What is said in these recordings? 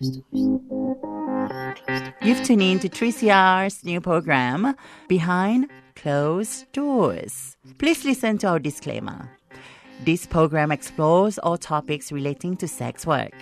You've tuned in to 3CR's new program, Behind Closed Doors. Please listen to our disclaimer. This program explores all topics relating to sex work.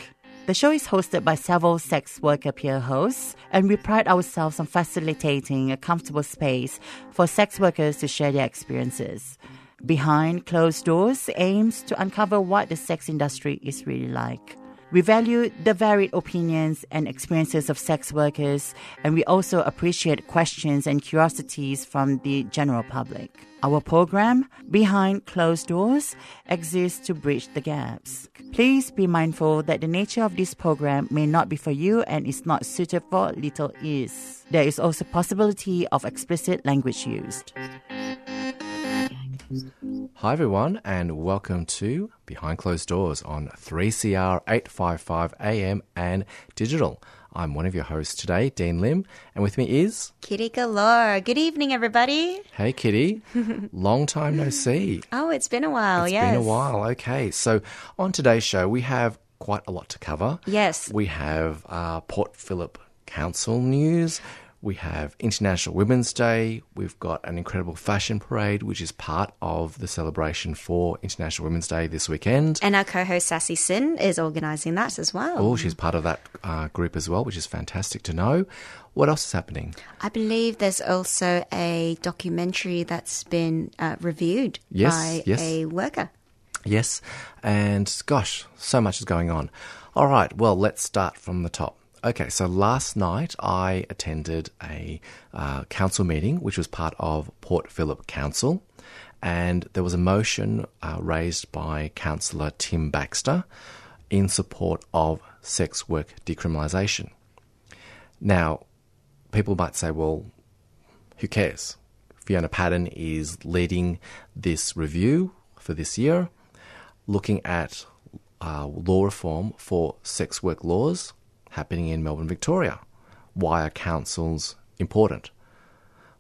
The show is hosted by several sex worker peer hosts, and we pride ourselves on facilitating a comfortable space for sex workers to share their experiences. Behind Closed Doors aims to uncover what the sex industry is really like. We value the varied opinions and experiences of sex workers, and we also appreciate questions and curiosities from the general public. Our program, Behind Closed Doors, exists to bridge the gaps. Please be mindful that the nature of this program may not be for you and is not suited for little ears. There is also possibility of explicit language used. Hi, everyone, and welcome to Behind Closed Doors on 3CR 855 AM and digital. I'm one of your hosts today, Dean Lim, and with me is. Kitty galore. Good evening, everybody. Hey, Kitty. Long time no see. Oh, it's been a while, It's yes. been a while. Okay, so on today's show, we have quite a lot to cover. Yes. We have uh, Port Phillip Council news. We have International Women's Day. We've got an incredible fashion parade, which is part of the celebration for International Women's Day this weekend. And our co host, Sassy Sin, is organising that as well. Oh, she's part of that uh, group as well, which is fantastic to know. What else is happening? I believe there's also a documentary that's been uh, reviewed Yes, by yes. a worker. Yes, and gosh, so much is going on. All right, well, let's start from the top. Okay, so last night I attended a uh, council meeting, which was part of Port Phillip Council, and there was a motion uh, raised by Councillor Tim Baxter in support of sex work decriminalisation. Now, people might say, well, who cares? Fiona Patten is leading this review for this year, looking at uh, law reform for sex work laws happening in Melbourne, Victoria. Why are councils important?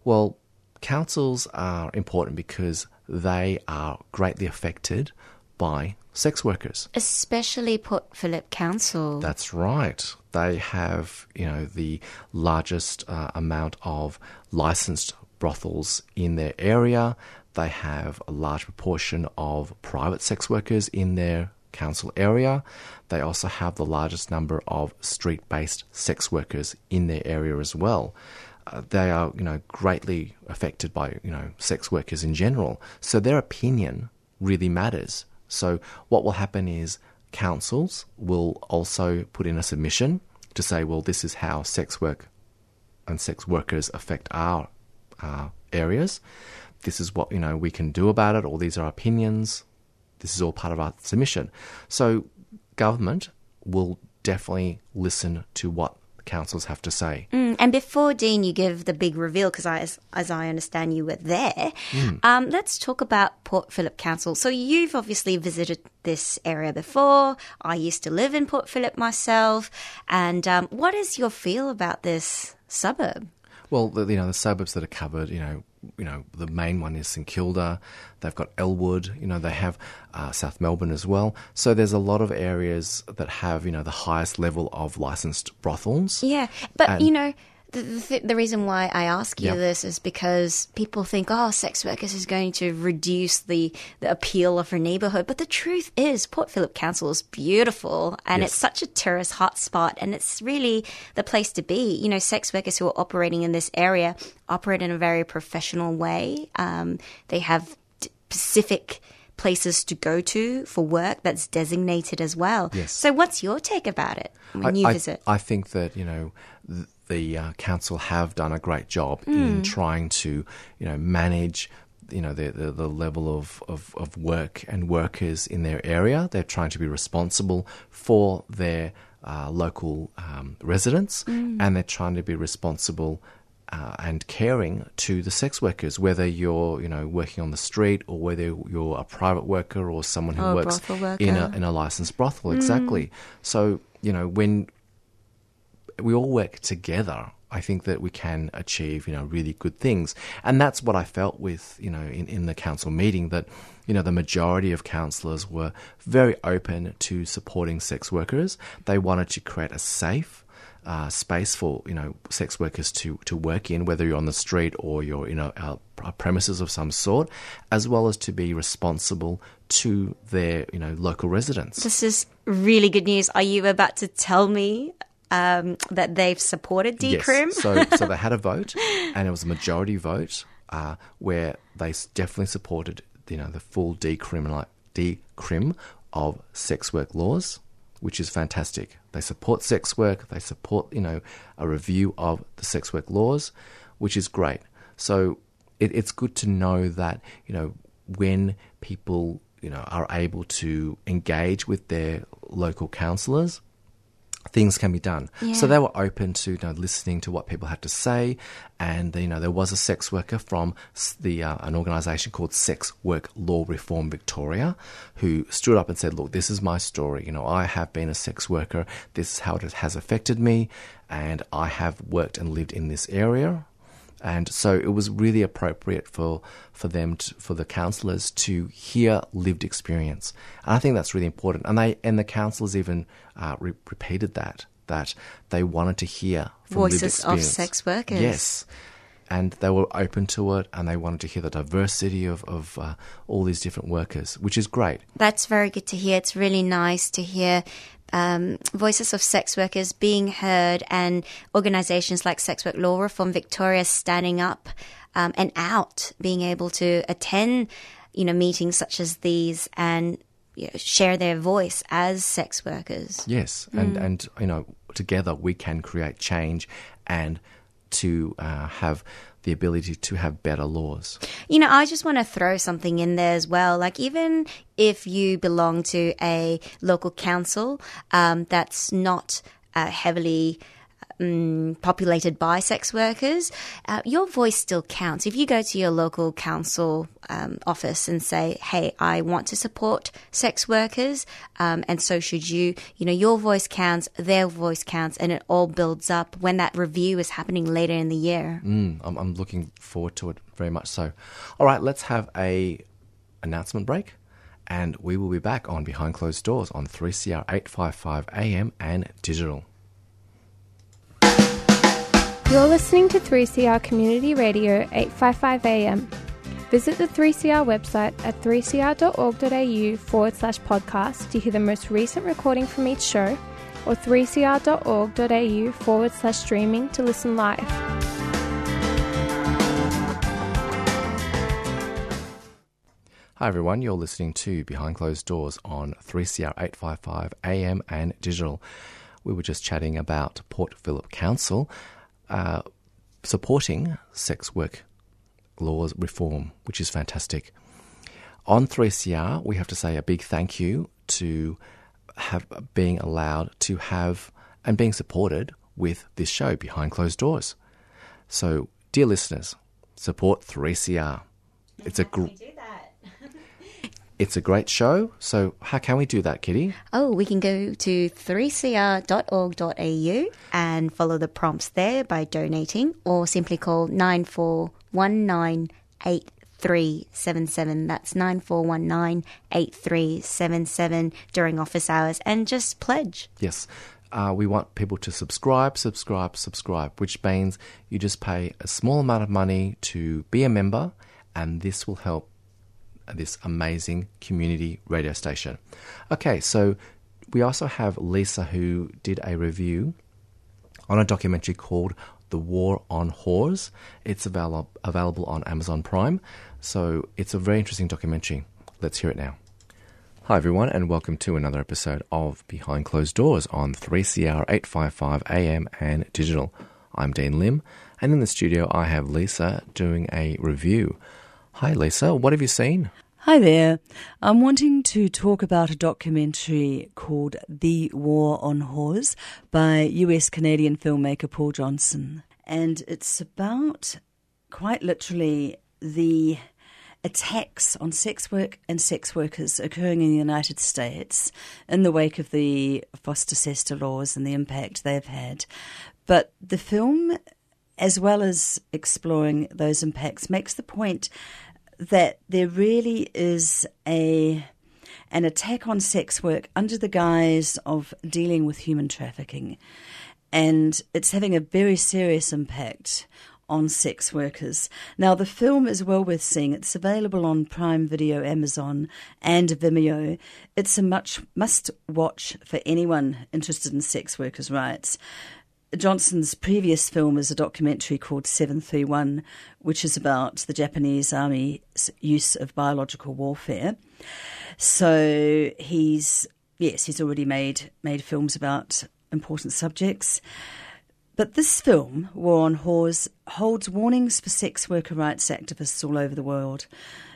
Well, councils are important because they are greatly affected by sex workers. Especially Port Phillip Council. That's right. They have, you know, the largest uh, amount of licensed brothels in their area. They have a large proportion of private sex workers in their council area. They also have the largest number of street-based sex workers in their area as well. Uh, they are, you know, greatly affected by, you know, sex workers in general. So their opinion really matters. So what will happen is councils will also put in a submission to say, well, this is how sex work and sex workers affect our uh, areas. This is what you know we can do about it. All these are opinions. This is all part of our submission. So government will definitely listen to what the councils have to say. Mm, and before Dean, you give the big reveal because, as, as I understand, you were there. Um, let's talk about Port Phillip Council. So you've obviously visited this area before. I used to live in Port Phillip myself. And um, what is your feel about this suburb? Well, the, you know the suburbs that are covered, you know, you know the main one is St Kilda. They've got Elwood. You know they have uh, South Melbourne as well. So there's a lot of areas that have you know the highest level of licensed brothels. Yeah, but And- you know, the, the, th- the reason why I ask you Yeah. this is because people think, oh, sex workers is going to reduce the, the appeal of her neighborhood. But the truth is, Port Phillip Council is beautiful and Yes. it's such a tourist hotspot and it's really the place to be. You know, sex workers who are operating in this area operate in a very professional way. Um, they have d- specific places to go to for work that's designated as well. Yes. So, what's your take about it when I, you visit? I think that you know the uh, council have done a great job in trying to you know manage you know the the, the level of, of, of work and workers in their area. They're trying to be responsible for their uh, local um, residents, and they're trying to be responsible. Uh, and caring to the sex workers, whether you're, you know, working on the street or whether you're a private worker or someone who Or works in a in a licensed brothel. Exactly. So you know when we all work together I think that we can achieve, you know, really good things. And that's what I felt with, you know, in, in the council meeting that, you know, the majority of councillors were very open to supporting sex workers. They wanted to create a safe, uh, space for you know sex workers to to work in, whether you're on the street or you're a, a, premises of some sort, as well as to be responsible to their you know local residents. This is really good news. Are you about to tell me? Um, that they've supported decrim. Yes. So, so they had a vote, and it was a majority vote uh, where they definitely supported, you know, the full decriminal decrim of sex work laws which is fantastic. They support sex work, they support, you know, a review of the sex work laws, which is great. So it, it's good to know that, you know, when people, you know, are able to engage with their local councillors, things can be done. Yeah. So they were open to you know, listening to what people had to say, and you know there was a sex worker from the uh, an organisation called Sex Work Law Reform Victoria, who stood up and said, "Look, this is my story. You know, I have been a sex worker. This is how it has affected me, and I have worked and lived in this area." And so it was really appropriate for for them to, for the councillors to hear lived experience. And I think that's really important. And they and the councillors even uh, re- repeated that that they wanted to hear voices of sex workers. Yes. And they were open to it, and they wanted to hear the diversity of, of uh, all these different workers, which is great. That's very good to hear. It's really nice to hear um, voices of sex workers being heard and organizations like Sex Work Law Reform Victoria standing up um, and out, being able to attend, you know, meetings such as these and you know, share their voice as sex workers. Yes, and mm. and you know, together we can create change and to uh, have the ability to have better laws. You know, I just want to throw something in there as well. Like, even if you belong to a local council um, that's not uh, heavily um, populated by sex workers, uh, your voice still counts. If you go to your local council um, office and say, "Hey, I want to support sex workers," um, and so should you. You know, your voice counts, their voice counts, and it all builds up when that review is happening later in the year. Mm, I'm, I'm looking forward to it very much. So, all right, let's have a announcement break and we will be back on Behind Closed Doors on 3CR 855 AM and digital. You're listening to 3CR Community Radio 855 AM. Visit the 3CR website at 3cr.org.au forward slash podcast to hear the most recent recording from each show or 3cr.org.au forward slash streaming to listen live. Hi everyone, you're listening to Behind Closed Doors on 3CR 855 AM and digital. We were just chatting about Port Phillip Council uh, supporting sex work laws reform, which is fantastic. On 3CR, we have to say a big thank you to have being allowed to have and being supported with this show behind closed doors. So, dear listeners, support 3CR. It's a great it's a great show. So, how can we do that, Kitty? Oh, we can go to 3cr.org.au and follow the prompts there by donating or simply call 94198377. That's 94198377 during office hours and just pledge. Yes. Uh, we want people to subscribe, subscribe, subscribe, which means you just pay a small amount of money to be a member, and this will help this amazing community radio station. Okay, so we also have Lisa who did a review on a documentary called The War on Whores. It's avail- available on Amazon Prime, so it's a very interesting documentary. Let's hear it now. Hi, everyone, and welcome to another episode of Behind Closed Doors on 3CR 855 AM and digital. I'm Dean Lim, and in the studio I have Lisa doing a review Hi, Lisa. What have you seen? Hi there. I'm wanting to talk about a documentary called The War on Whores by US Canadian filmmaker Paul Johnson. And it's about quite literally the attacks on sex work and sex workers occurring in the United States in the wake of the FOSTA-SESTA laws and the impact they've had. But the film as well as exploring those impacts, makes the point that there really is a an attack on sex work under the guise of dealing with human trafficking. And it's having a very serious impact on sex workers. Now, the film is well worth seeing. It's available on Prime Video, Amazon, and Vimeo. It's a much must watch for anyone interested in sex workers' rights. Johnson's previous film is a documentary called 731, which is about the Japanese army's use of biological warfare. So he's yes, he's already made made films about important subjects. But this film, War on Whores, holds warnings for sex worker rights activists all over the world.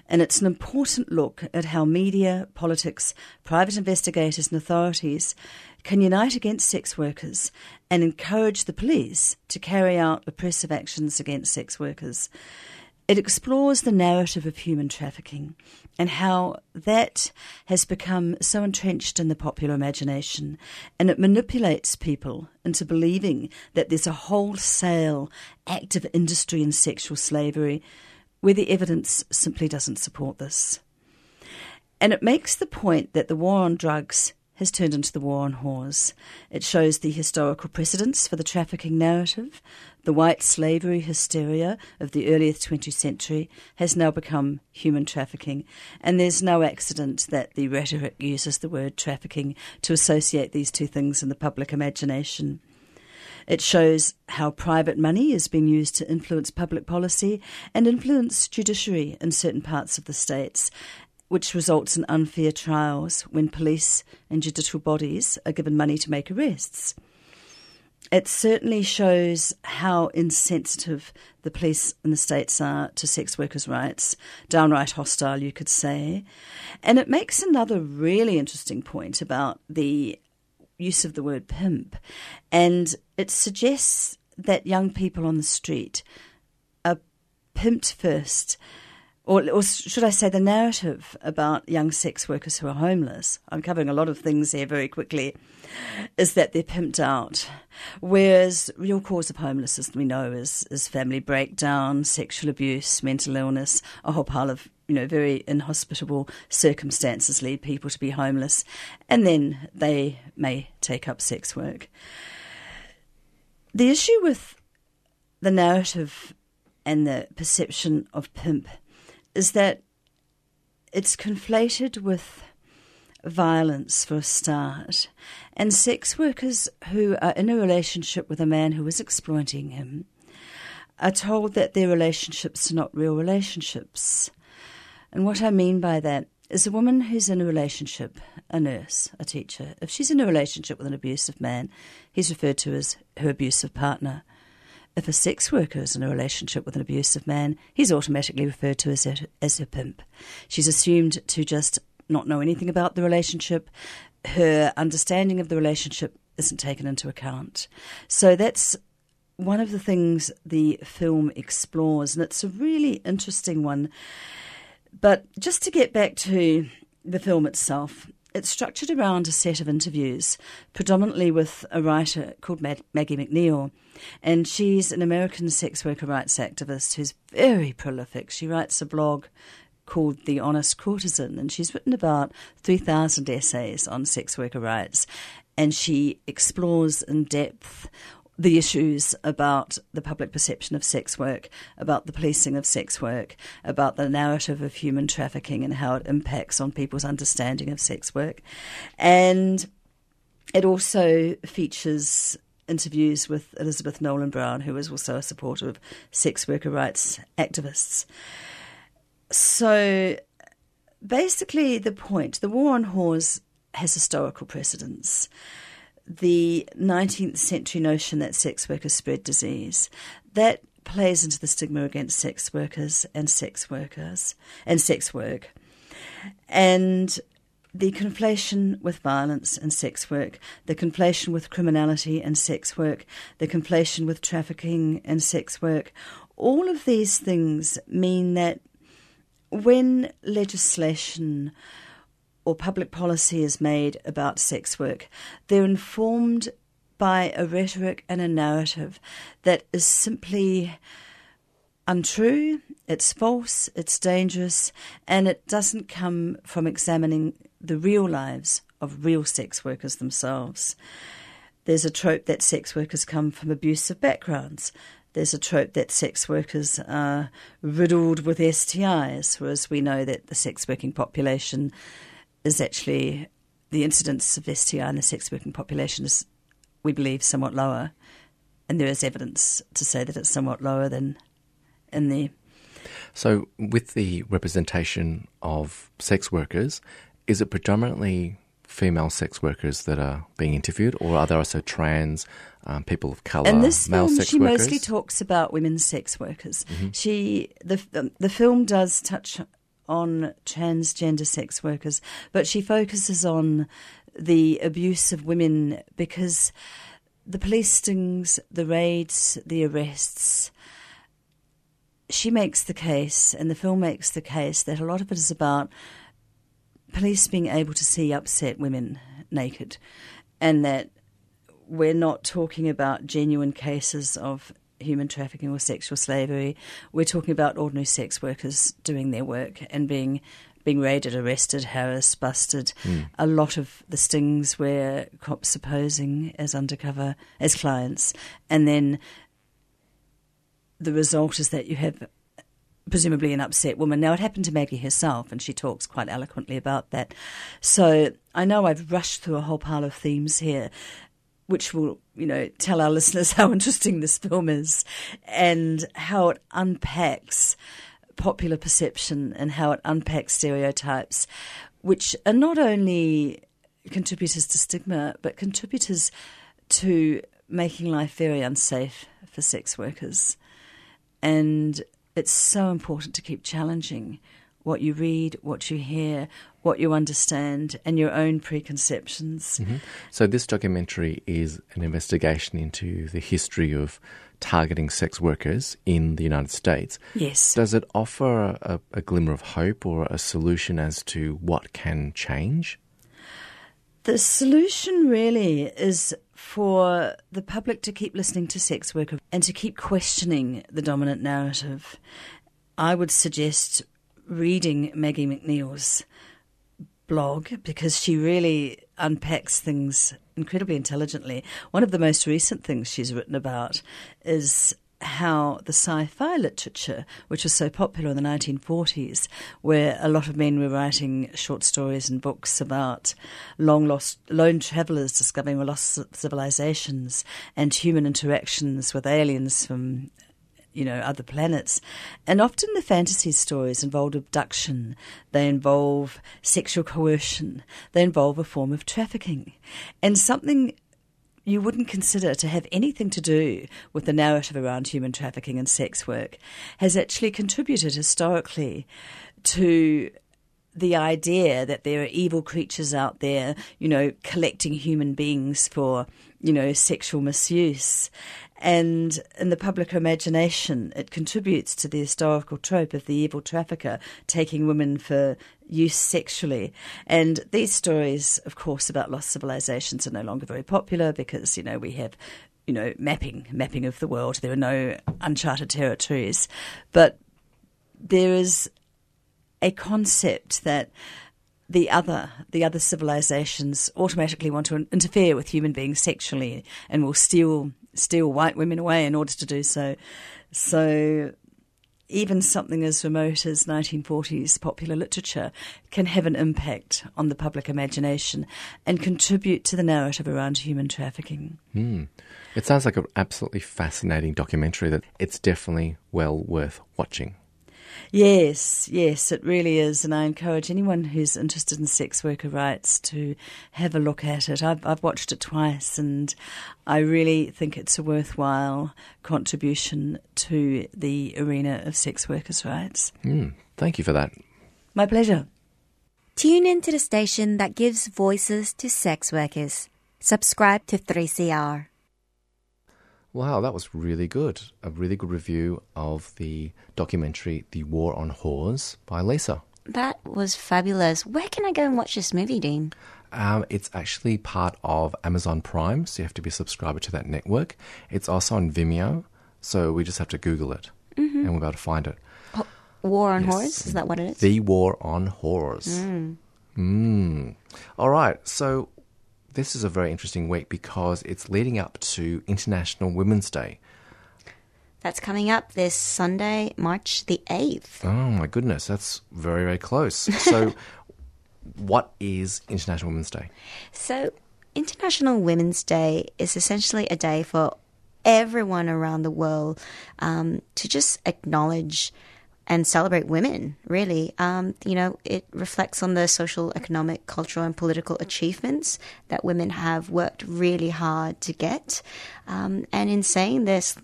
And it's an important look at how media, politics, private investigators, and authorities can unite against sex workers and encourage the police to carry out oppressive actions against sex workers. It explores the narrative of human trafficking and how that has become so entrenched in the popular imagination and it manipulates people into believing that there's a wholesale active industry in sexual slavery where the evidence simply doesn't support this. And it makes the point that the war on drugs has turned into the war on whores. It shows the historical precedents for the trafficking narrative. The white slavery hysteria of the earlier 20th century has now become human trafficking, and there's no accident that the rhetoric uses the word trafficking to associate these two things in the public imagination. It shows how private money is being used to influence public policy and influence judiciary in certain parts of the states, which results in unfair trials when police and judicial bodies are given money to make arrests. It certainly shows how insensitive the police in the States are to sex workers' rights, downright hostile, you could say. And it makes another really interesting point about the use of the word pimp. And it suggests that young people on the street are pimped first or, or, should I say, the narrative about young sex workers who are homeless, I'm covering a lot of things here very quickly, is that they're pimped out. Whereas real cause of homelessness, we know, is, is family breakdown, sexual abuse, mental illness, a whole pile of you know very inhospitable circumstances lead people to be homeless, and then they may take up sex work. The issue with the narrative and the perception of pimp is that it's conflated with violence for a start. And sex workers who are in a relationship with a man who is exploiting him are told that their relationships are not real relationships. And what I mean by that is a woman who's in a relationship, a nurse, a teacher, if she's in a relationship with an abusive man, he's referred to as her abusive partner. If a sex worker is in a relationship with an abusive man, he's automatically referred to as a, as a pimp. She's assumed to just not know anything about the relationship. Her understanding of the relationship isn't taken into account. So that's one of the things the film explores, and it's a really interesting one. But just to get back to the film itself, it's structured around a set of interviews, predominantly with a writer called Maggie McNeill. And she's an American sex worker rights activist who's very prolific. She writes a blog called The Honest Courtesan, and she's written about 3,000 essays on sex worker rights. And she explores in depth the issues about the public perception of sex work, about the policing of sex work, about the narrative of human trafficking and how it impacts on people's understanding of sex work. And it also features interviews with Elizabeth Nolan Brown, who is also a supporter of sex worker rights activists. So basically, the point the war on whores has historical precedence the 19th century notion that sex workers spread disease. That plays into the stigma against sex workers and sex workers and sex work. And the conflation with violence and sex work, the conflation with criminality and sex work, the conflation with trafficking and sex work, all of these things mean that when legislation or public policy is made about sex work, they're informed by a rhetoric and a narrative that is simply untrue, it's false, it's dangerous, and it doesn't come from examining the real lives of real sex workers themselves. There's a trope that sex workers come from abusive backgrounds. There's a trope that sex workers are riddled with STIs, whereas we know that the sex working population is actually the incidence of STI in the sex working population is, we believe, somewhat lower. And there is evidence to say that it's somewhat lower than in the. So, with the representation of sex workers, is it predominantly female sex workers that are being interviewed, or are there also trans um, people of color, In this male film, she workers? mostly talks about women's sex workers. Mm-hmm. She the the film does touch on transgender sex workers, but she focuses on the abuse of women because the police stings, the raids, the arrests. She makes the case, and the film makes the case that a lot of it is about police being able to see upset women naked, and that we're not talking about genuine cases of human trafficking or sexual slavery. We're talking about ordinary sex workers doing their work and being being raided, arrested, harassed, busted. Hmm. A lot of the stings where cops are posing as undercover as clients, and then the result is that you have presumably an upset woman. Now, it happened to Maggie herself, and she talks quite eloquently about that. So I know I've rushed through a whole pile of themes here, which will, you know, tell our listeners how interesting this film is and how it unpacks popular perception and how it unpacks stereotypes, which are not only contributors to stigma, but contributors to making life very unsafe for sex workers. And it's so important to keep challenging what you read, what you hear, what you understand, and your own preconceptions. Mm-hmm. So, this documentary is an investigation into the history of targeting sex workers in the United States. Yes. Does it offer a, a glimmer of hope or a solution as to what can change? The solution really is for the public to keep listening to sex worker and to keep questioning the dominant narrative. I would suggest reading Maggie McNeill's blog because she really unpacks things incredibly intelligently. One of the most recent things she's written about is how the sci-fi literature, which was so popular in the 1940s, where a lot of men were writing short stories and books about long lost lone travelers discovering lost civilizations and human interactions with aliens from you know, other planets. And often the fantasy stories involve abduction, they involve sexual coercion, they involve a form of trafficking. And something you wouldn't consider to have anything to do with the narrative around human trafficking and sex work has actually contributed historically to the idea that there are evil creatures out there, you know, collecting human beings for, you know, sexual misuse. And in the public imagination, it contributes to the historical trope of the evil trafficker taking women for use sexually. And these stories, of course, about lost civilizations are no longer very popular because, you know, we have you know, mapping, mapping of the world. There are no uncharted territories. But there is a concept that the other, the other civilizations automatically want to interfere with human beings sexually and will steal steal white women away in order to do so. So even something as remote as 1940s popular literature can have an impact on the public imagination and contribute to the narrative around human trafficking. Hmm. It sounds like an absolutely fascinating documentary that it's definitely well worth watching. Yes, yes, it really is. And I encourage anyone who's interested in sex worker rights to have a look at it. I've, I've watched it twice and I really think it's a worthwhile contribution to the arena of sex workers' rights. Mm, thank you for that. My pleasure. Tune in to the station that gives voices to sex workers. Subscribe to 3CR. Wow, that was really good. A really good review of the documentary The War on Whores by Lisa. That was fabulous. Where can I go and watch this movie, Dean? Um, it's actually part of Amazon Prime, so you have to be a subscriber to that network. It's also on Vimeo, so we just have to Google it Mm-hmm. and we'll be able to find it. War on Yes. Horrors? Is that what it is? The War on Horrors. Mm. All right, so this is a very interesting week because it's leading up to International Women's Day. That's coming up this Sunday, March the 8th. Oh my goodness, that's very, very close. So, what is International Women's Day? So, International Women's Day is essentially a day for everyone around the world um, to just acknowledge and celebrate women, really. Um, you know, it reflects on the social, economic, cultural, and political achievements that women have worked really hard to get. Um, and in saying this,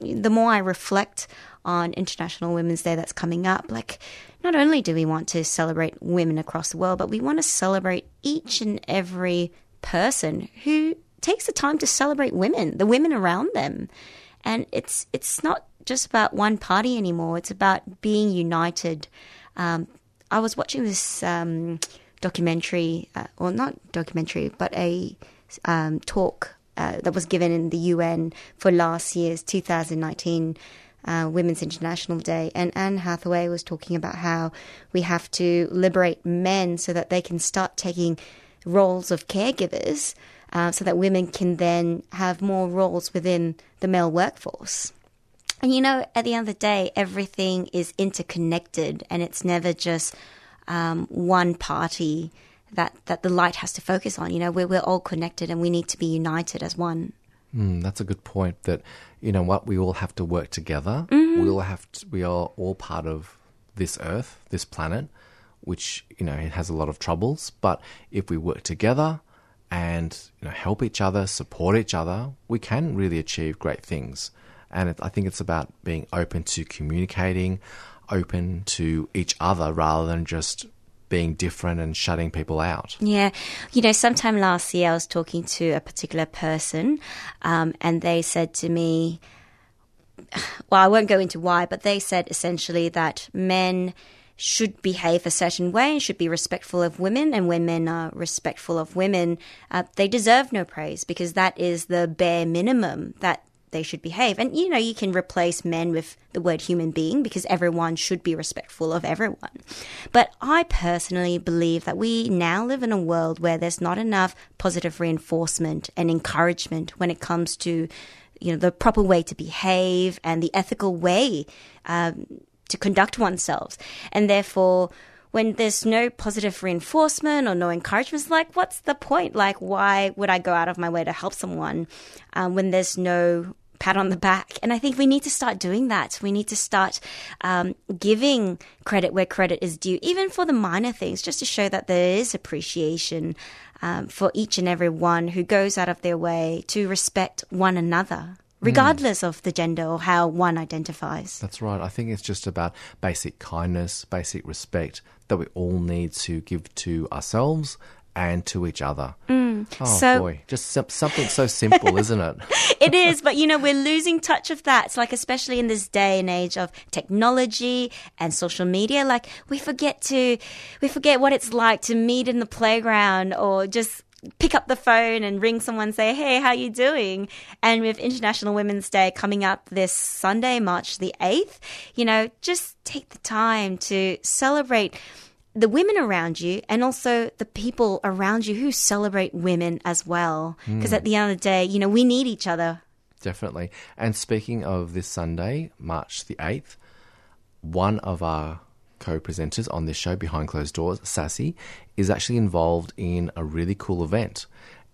the more I reflect on International Women's Day that's coming up, like, not only do we want to celebrate women across the world, but we want to celebrate each and every person who takes the time to celebrate women, the women around them. And it's it's not just about one party anymore. It's about being united. Um, I was watching this um, documentary, uh, or not documentary, but a um, talk uh, that was given in the UN for last year's 2019 uh, Women's International Day. And Anne Hathaway was talking about how we have to liberate men so that they can start taking roles of caregivers. Uh, so that women can then have more roles within the male workforce. And you know, at the end of the day, everything is interconnected, and it's never just um, one party that that the light has to focus on. You know, we're we're all connected, and we need to be united as one. Mm, that's a good point. That you know what we all have to work together. We all have to, we are all part of this Earth, this planet, which you know it has a lot of troubles. But if we work together and you know help each other, support each other, we can really achieve great things. And it, I think it's about being open to communicating, open to each other, rather than just being different and shutting people out. Yeah. You know, sometime last year I was talking to a particular person um, and they said to me, well, I won't go into why, but they said essentially that men should behave a certain way and should be respectful of women. And when men are respectful of women, uh, they deserve no praise because that is the bare minimum that they should behave. And you know, you can replace men with the word human being because everyone should be respectful of everyone. But I personally believe that we now live in a world where there's not enough positive reinforcement and encouragement when it comes to you know the proper way to behave and the ethical way um, to conduct oneself, and therefore when there's no positive reinforcement or no encouragement, it's like, what's the point? Like, why would I go out of my way to help someone um, when there's no pat on the back? And I think we need to start doing that. We need to start um, giving credit where credit is due, even for the minor things, just to show that there is appreciation um, for each and every one who goes out of their way to respect one another. Regardless of the gender or how one identifies. That's right. I think it's just about basic kindness, basic respect that we all need to give to ourselves and to each other. Oh Mm. So- boy, just something so simple, isn't it? it is, but you know, we're losing touch of that. It's like, especially in this day and age of technology and social media, like we forget to, we forget what it's like to meet in the playground or just pick up the phone and ring someone and say, Hey, how you doing? And with International Women's Day coming up this Sunday, March the 8th, you know, just take the time to celebrate the women around you and also the people around you who celebrate women as well. Hmm. Because at the end of the day, you know, we need each other. Definitely. And speaking of this Sunday, March the 8th, one of our co presenters on this show, Behind Closed Doors, Sassy, is actually involved in a really cool event.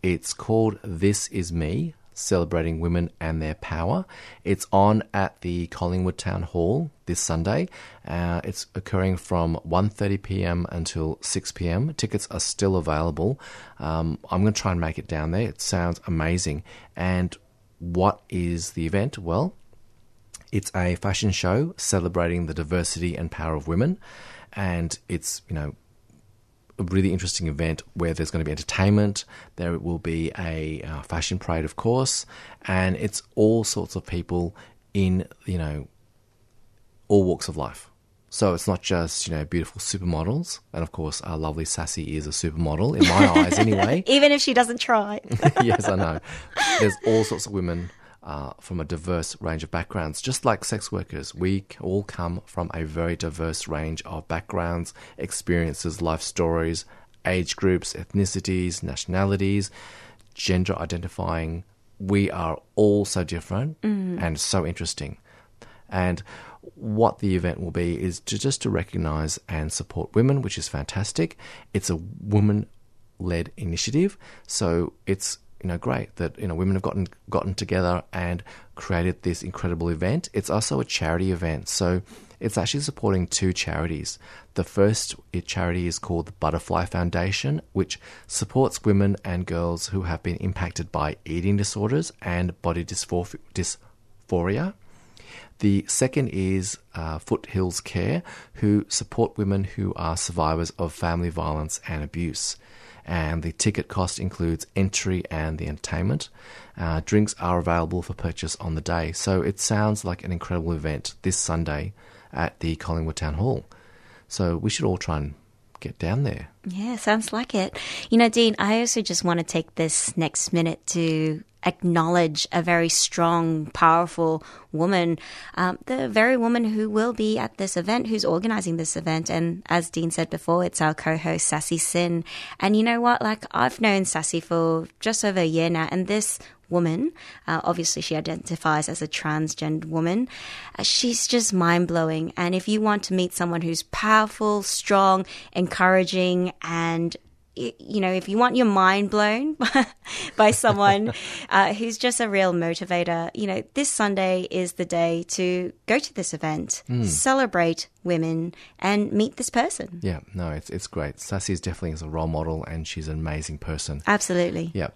It's called This Is Me, celebrating women and their power. It's on at the Collingwood Town Hall this Sunday. Uh, it's occurring from 1.30 p.m. until 6 p.m. Tickets are still available. Um, I'm going to try and make it down there. It sounds amazing. And what is the event? Well, it's a fashion show celebrating the diversity and power of women, and it's you know a really interesting event where there's going to be entertainment. There will be a uh, fashion parade, of course, and it's all sorts of people in you know all walks of life. So it's not just, you know, beautiful supermodels. And of course, our lovely Sassy is a supermodel, in my eyes anyway. Even if she doesn't try. yes, I know. There's all sorts of women uh, from a diverse range of backgrounds. Just like sex workers, we all come from a very diverse range of backgrounds, experiences, life stories, age groups, ethnicities, nationalities, gender identifying. We are all so different and so interesting. And what the event will be is to just to recognize and support women, which is fantastic. It's a woman led initiative, so it's you know great that you know women have gotten gotten together and created this incredible event. It's also a charity event, so it's actually supporting two charities. The first charity is called the Butterfly Foundation, which supports women and girls who have been impacted by eating disorders and body dysphoria. dysphoria. The second is uh, Foothills Care, who support women who are survivors of family violence and abuse. And the ticket cost includes entry and the entertainment. Uh, drinks are available for purchase on the day. So it sounds like an incredible event this Sunday at the Collingwood Town Hall. So we should all try and get down there. Yeah, sounds like it. You know, Dean, I also just want to take this next minute to acknowledge a very strong, powerful woman, um, the very woman who will be at this event, who's organizing this event. And as Dean said before, it's our co host, Sassy Sin. And you know what? Like, I've known Sassy for just over a year now, and this woman. Uh, obviously, she identifies as a transgender woman. Uh, she's just mind blowing. And if you want to meet someone who's powerful, strong, encouraging, and you know, if you want your mind blown by someone uh, who's just a real motivator, you know, this Sunday is the day to go to this event, celebrate women, and meet this person. Yeah, no, it's it's great. Sassy is definitely is a role model, and she's an amazing person. Absolutely. Yeah.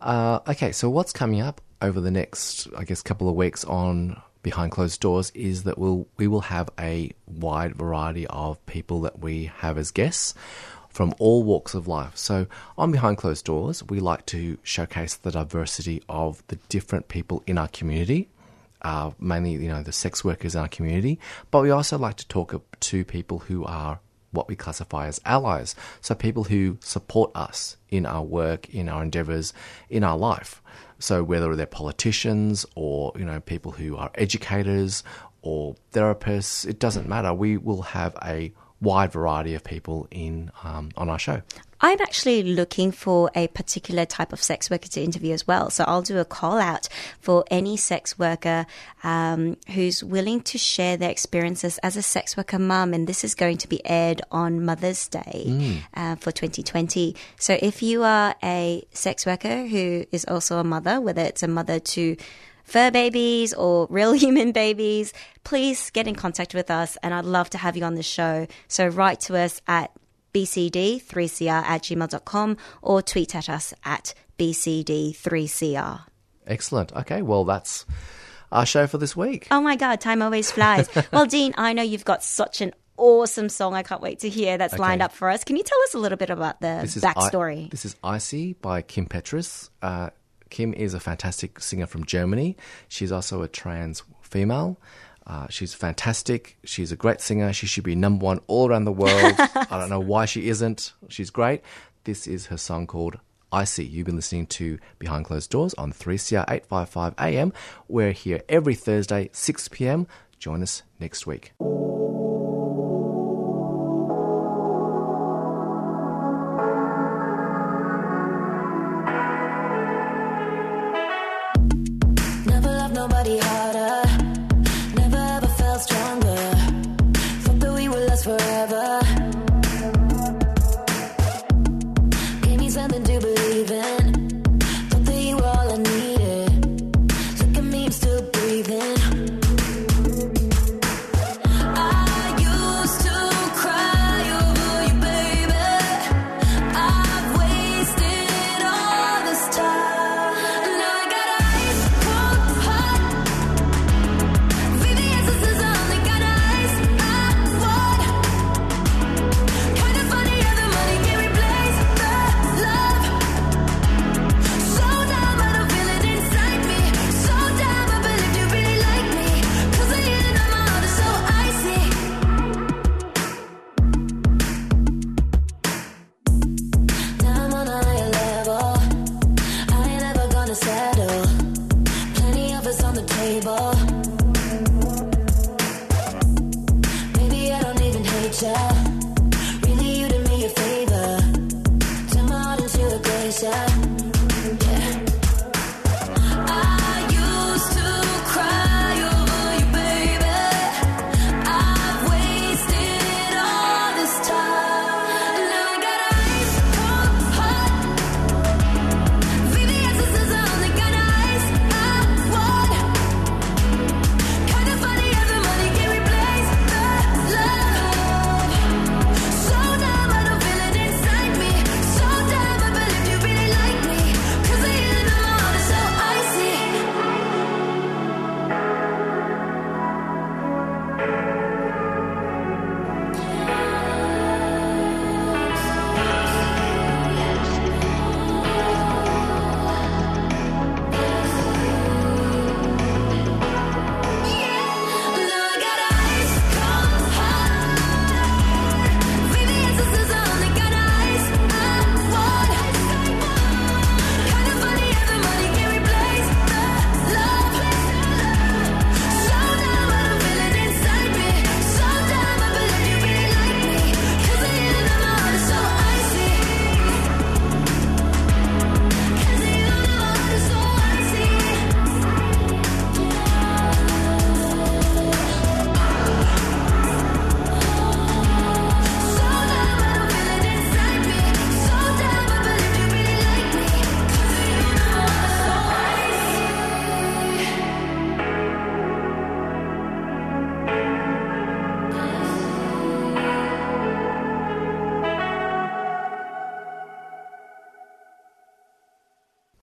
Uh, okay, so what's coming up over the next, I guess, couple of weeks on behind closed doors is that we'll we will have a wide variety of people that we have as guests from all walks of life. So on behind closed doors, we like to showcase the diversity of the different people in our community. Uh, mainly, you know, the sex workers in our community, but we also like to talk to people who are what we classify as allies. So people who support us in our work, in our endeavors, in our life. So whether they're politicians or, you know, people who are educators or therapists, it doesn't matter. We will have a wide variety of people in um, on our show. I'm actually looking for a particular type of sex worker to interview as well. So I'll do a call out for any sex worker um, who's willing to share their experiences as a sex worker mum. And this is going to be aired on Mother's Day uh, for 2020. So if you are a sex worker who is also a mother, whether it's a mother to fur babies or real human babies, please get in contact with us and I'd love to have you on the show. So write to us at bcd3cr at gmail.com or tweet at us at bcd3cr. Excellent. Okay, well, that's our show for this week. Oh my God, time always flies. well, Dean, I know you've got such an awesome song I can't wait to hear that's lined up for us. Can you tell us a little bit about the This backstory? I, this is Icy by Kim Petras. Uh, Kim is a fantastic singer from Germany. She's also a trans female. Uh, she's fantastic. She's a great singer. She should be number one all around the world. I don't know why she isn't. She's great. This is her song called Icy. You've been listening to Behind Closed Doors on 3CR 855 AM. We're here every Thursday, 6 p.m. Join us next week. Nobody harder. the table. Maybe I don't even hate you.